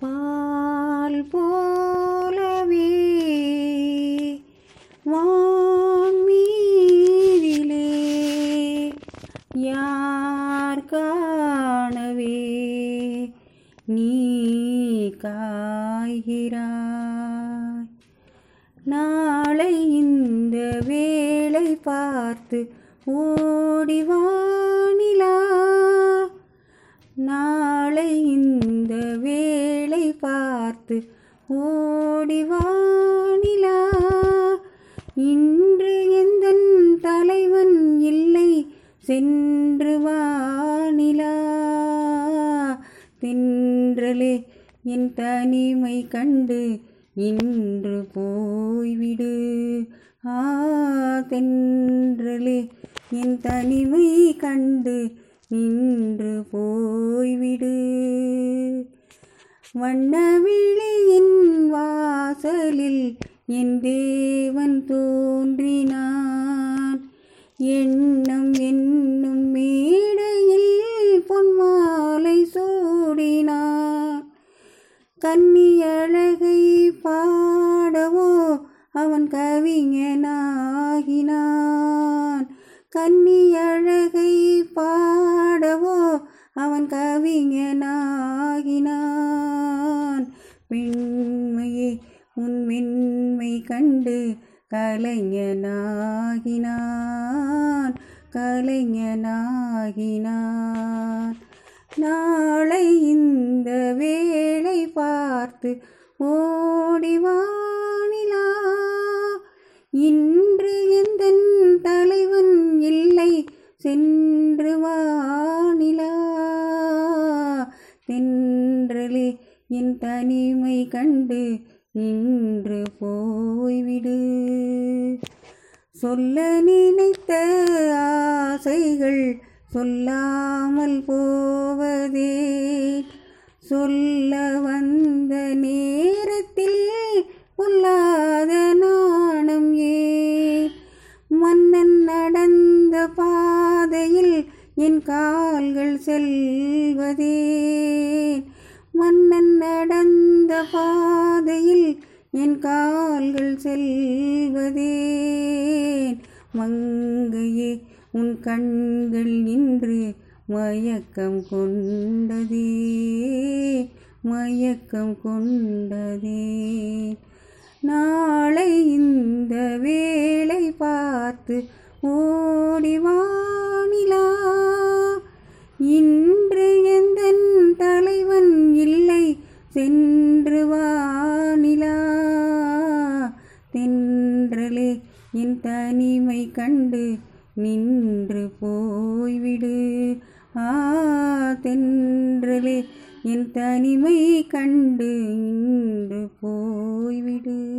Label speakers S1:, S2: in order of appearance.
S1: பால் போலவே வான்மீதிலே யார் காணவே? நீ காய்கிறாய். நாளை இந்த வேளை பார்த்து ஓடிவானிலா நாளை இந்த பார்த்து ஓடிவானிலா இன்று எந்தன் தலைவன் இல்லை? சென்று வானிலா தென்றலே என் தனிமை கண்டு இன்று போய்விடு. ஆ தென்றலே என் தனிமை கண்டு நின்று போய்விடு. வண்ணவிழியின் வாசலில் என் தேவன் தோன்றினான் எண்ணம் என்னும் மேடையில் பொன்மாலை சூடினான் கன்னியழகை பாடவோ அவன் கவிஞனாகினான். கன்னியழகை பாட அவன் கவிஞனாகினான். மென்மையே உன் மென்மை கண்டு கலைஞனாகினான். கலைஞனாகினான். நாளை இந்த வேளை பார்த்து ஓடிவானிலா இன்று எந்த தலைவன் இல்லை சென்று வா என் தனிமை கண்டு நின்று போய்விடு. சொல்ல நினைத்த ஆசைகள் சொல்லாமல் போவதே. சொல்ல வந்த நேரத்தில் உள்ளாத நாணம் ஏ. மன்னன் நடந்த பாதையில் என் கால்கள் செல்வதே. மன்னன் நடந்த பாதையில் என் கால்கள் செல்வதேன். மங்கையே உன் கண்கள் இன்று மயக்கம் கொண்டதே. மயக்கம் கொண்டதே. நாளை இந்த வேளை பார்த்து ஓடிவானிலா இன் தனிமை கண்டு நின்று போய்விடு. ஆ தென்றலே என் தனிமை கண்டு நின்று போய்விடு.